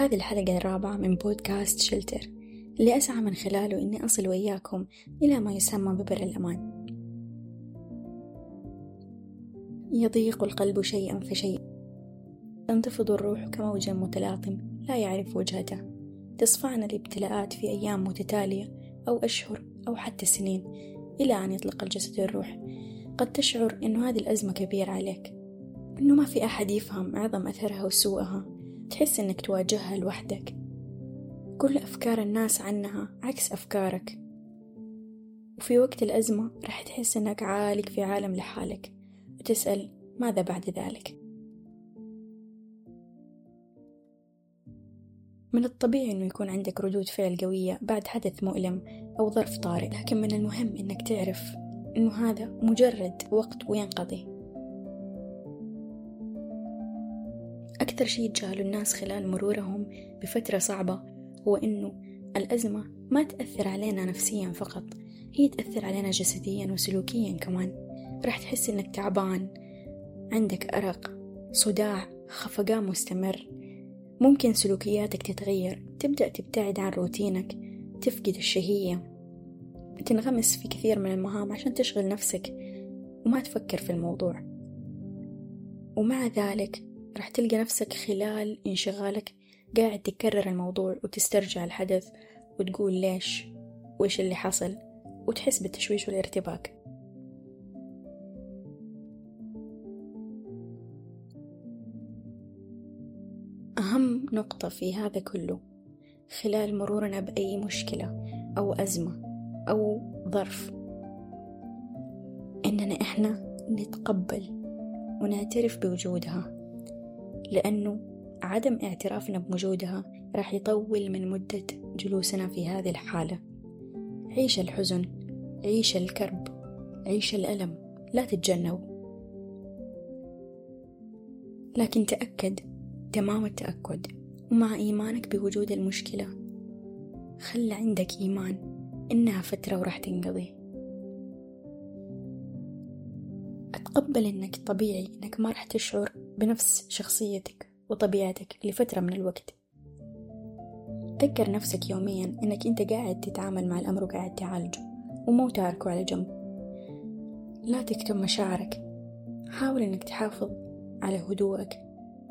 وهذه الحلقة الرابعة من بودكاست شلتر اللي أسعى من خلاله إني أصل وياكم إلى ما يسمى ببر الأمان. يضيق القلب شيئا فشيئا. تنتفض الروح كموج متلاطم لا يعرف وجهته. تصفعنا الابتلاءات في أيام متتالية أو أشهر أو حتى سنين إلى أن يطلق الجسد الروح. قد تشعر إنه هذه الأزمة كبيرة عليك. إنه ما في أحد يفهم عظم أثرها وسوءها. تحس إنك تواجهها لوحدك. كل أفكار الناس عنها عكس أفكارك. وفي وقت الأزمة راح تحس إنك عالق في عالم لحالك وتسأل ماذا بعد ذلك؟ من الطبيعي إنه يكون عندك ردود فعل قوية بعد حدث مؤلم أو ظرف طارئ لكن من المهم إنك تعرف إنه هذا مجرد وقت وينقضي. أكثر شيء يتجاهله الناس خلال مرورهم بفترة صعبة هو إنه الأزمة ما تأثر علينا نفسيا فقط هي تأثر علينا جسديا وسلوكيا كمان. راح تحس إنك تعبان عندك أرق صداع خفقان مستمر. ممكن سلوكياتك تتغير تبدأ تبتعد عن روتينك تفقد الشهية. تنغمس في كثير من المهام عشان تشغل نفسك وما تفكر في الموضوع. ومع ذلك راح تلقى نفسك خلال انشغالك قاعد تكرر الموضوع وتسترجع الحدث وتقول ليش؟ وإيش اللي حصل؟ وتحس بالتشويش والارتباك. أهم نقطة في هذا كله خلال مرورنا بأي مشكلة أو أزمة أو ظرف إننا إحنا نتقبل ونعترف بوجودها. لأنه عدم اعترافنا بوجودها راح يطول من مدة جلوسنا في هذه الحالة. عيش الحزن عيش الكرب عيش الألم لا تتجنب. لكن تأكد تمام التأكد ومع إيمانك بوجود المشكلة خل عندك إيمان إنها فترة وراح تنقضي. أتقبل إنك طبيعي إنك ما راح تشعر بنفس شخصيتك وطبيعتك لفترة من الوقت. تذكر نفسك يوميا إنك أنت قاعد تتعامل مع الأمر وقاعد تعالجه ومو تاركه على جنب. لا تكتم مشاعرك. حاول إنك تحافظ على هدوءك.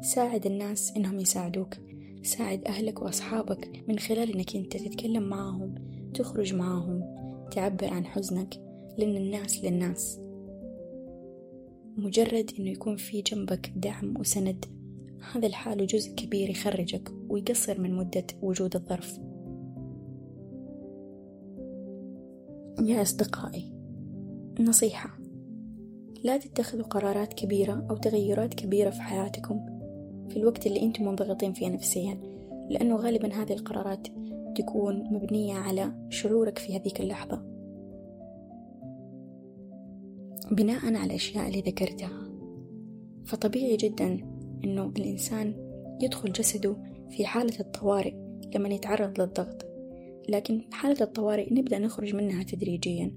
ساعد الناس إنهم يساعدوك. ساعد أهلك وأصحابك من خلال إنك أنت تتكلم معاهم تخرج معاهم تعبر عن حزنك لأن الناس للناس. مجرد إنه يكون في جنبك دعم وسند. هذا الحال جزء كبير يخرجك ويقصر من مدة وجود الظرف. يا أصدقائي نصيحة. لا تتخذوا قرارات كبيرة أو تغيرات كبيرة في حياتكم في الوقت اللي أنتم منضغطين فيه نفسيا لأنه غالبا هذه القرارات تكون مبنية على شعورك في هذيك اللحظة. بناء على الأشياء اللي ذكرتها. فطبيعي جدا أنه الإنسان يدخل جسده في حالة الطوارئ لما يتعرض للضغط. لكن حالة الطوارئ نبدأ نخرج منها تدريجيا.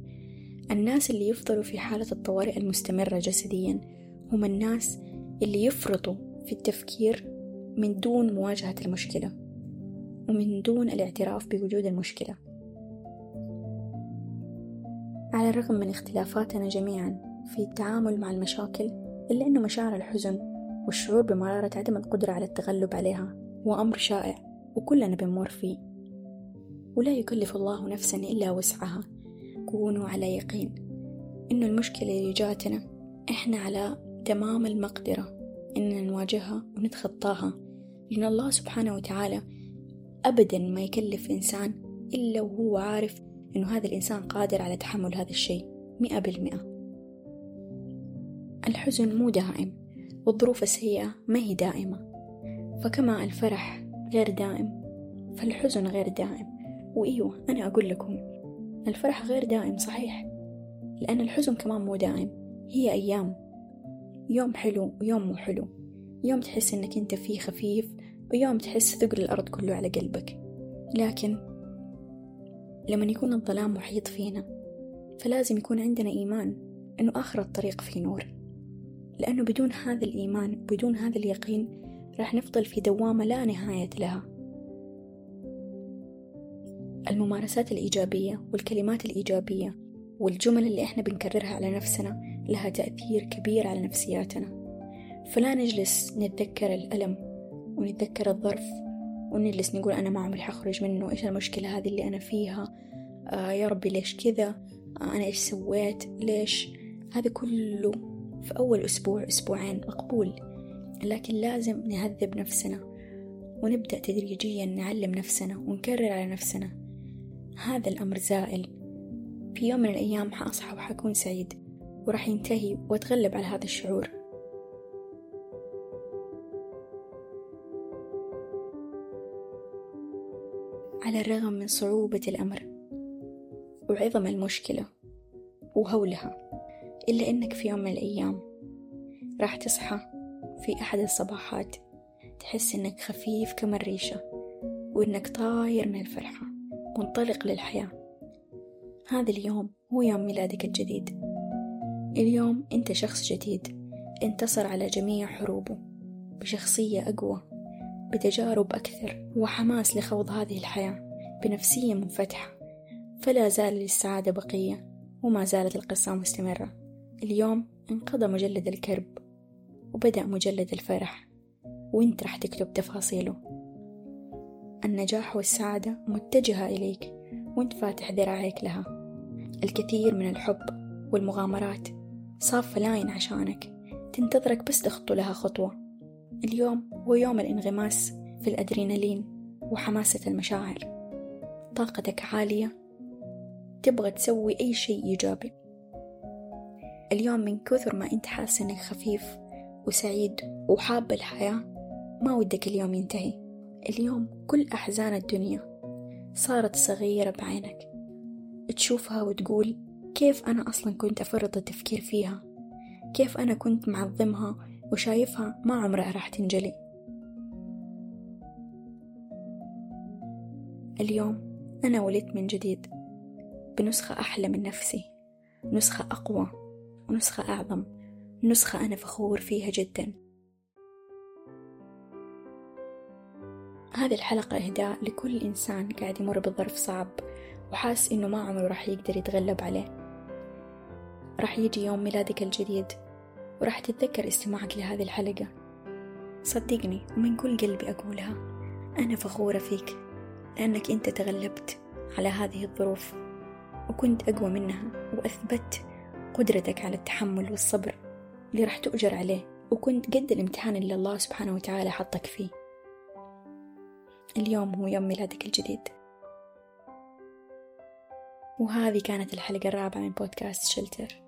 الناس اللي يفضلوا في حالة الطوارئ المستمرة جسديا هم الناس اللي يفرطوا في التفكير من دون مواجهة المشكلة ومن دون الاعتراف بوجود المشكلة. على الرغم من اختلافاتنا جميعا في التعامل مع المشاكل إلا أن مشاعر الحزن والشعور بمرارة عدم القدرة على التغلب عليها هو أمر شائع وكلنا بنمر فيه. ولا يكلف الله نفسا إلا وسعها. كونوا على يقين إنه المشكلة اللي جاتنا إحنا على تمام المقدرة إننا نواجهها ونتخطاها. لأن الله سبحانه وتعالى أبدا ما يكلف إنسان إلا وهو عارف إنه هذا الإنسان قادر على تحمل هذا الشيء مئة بالمئة. الحزن مو دائم والظروف السيئة ما هي دائمة. فكما الفرح غير دائم فالحزن غير دائم. وإيوه أنا أقول لكم الفرح غير دائم صحيح لأن الحزن كمان مو دائم هي أيام. يوم حلو ويوم مو حلو. يوم تحس إنك أنت فيه خفيف ويوم تحس ثقل الأرض كله على قلبك. لكن لما يكون الظلام محيط فينا فلازم يكون عندنا إيمان إنه آخر الطريق في نور. لأنه بدون هذا الإيمان بدون هذا اليقين راح نفضل في دوامة لا نهاية لها. الممارسات الإيجابية والكلمات الإيجابية والجمل اللي إحنا بنكررها على نفسنا لها تأثير كبير على نفسياتنا. فلا نجلس نتذكر الألم ونتذكر الظرف ونجلس نقول أنا ما عمري حخرج منه إيش المشكلة هذه اللي أنا فيها؟ يا ربي ليش كذا؟ آه أنا إيش سويت؟ ليش؟ هذا كله في أول أسبوع أسبوعين مقبول. لكن لازم نهذب نفسنا ونبدأ تدريجيا نعلم نفسنا ونكرر على نفسنا. هذا الأمر زائل. في يوم من الأيام حأصحى وحكون سعيد وراح ينتهي وأتغلب على هذا الشعور. على الرغم من صعوبة الأمر وعظم المشكلة وهولها إلا إنك في يوم من الأيام راح تصحى في أحد الصباحات تحس إنك خفيف كما الريشة وإنك طاير من الفرحة منطلق للحياة. هذا اليوم هو يوم ميلادك الجديد. اليوم أنت شخص جديد انتصر على جميع حروبه بشخصية أقوى بتجارب أكثر وحماس لخوض هذه الحياة بنفسية منفتحة. فلا زال للسعادة بقية وما زالت القصة مستمرة. اليوم انقضى مجلد الكرب وبدأ مجلد الفرح. وانت راح تكتب تفاصيله. النجاح والسعادة متجهة إليك وانت فاتح ذراعيك لها. الكثير من الحب والمغامرات صافة لاين عشانك تنتظرك بس تخطو لها خطوة. اليوم هو يوم الانغماس في الأدرينالين وحماسة المشاعر. طاقتك عالية تبغى تسوي أي شيء إيجابي. اليوم من كثر ما أنت حاسس إنك خفيف وسعيد وحاب الحياة ما ودك اليوم ينتهي. اليوم كل أحزان الدنيا صارت صغيرة بعينك. تشوفها وتقول كيف أنا أصلا كنت أفرط التفكير فيها؟ كيف أنا كنت معظمها وشايفها ما عمرها راح تنجلي؟ اليوم أنا ولدت من جديد. بنسخة أحلى من نفسي نسخة أقوى ونسخة أعظم نسخة أنا فخور فيها جدا. هذه الحلقة إهداء لكل إنسان قاعد يمر بظرف صعب وحاس إنه ما عمره راح يقدر يتغلب عليه. راح يجي يوم ميلادك الجديد وراح تتذكر استماعك لهذه الحلقة. صدقني ومن كل قلبي أقولها أنا فخورة فيك لأنك أنت تغلبت على هذه الظروف. وكنت أقوى منها وأثبت قدرتك على التحمل والصبر اللي راح تؤجر عليه. وكنت قد الامتحان اللي الله سبحانه وتعالى حطك فيه. اليوم هو يوم ميلادك الجديد. وهذه كانت الحلقة الرابعة من بودكاست شلتر.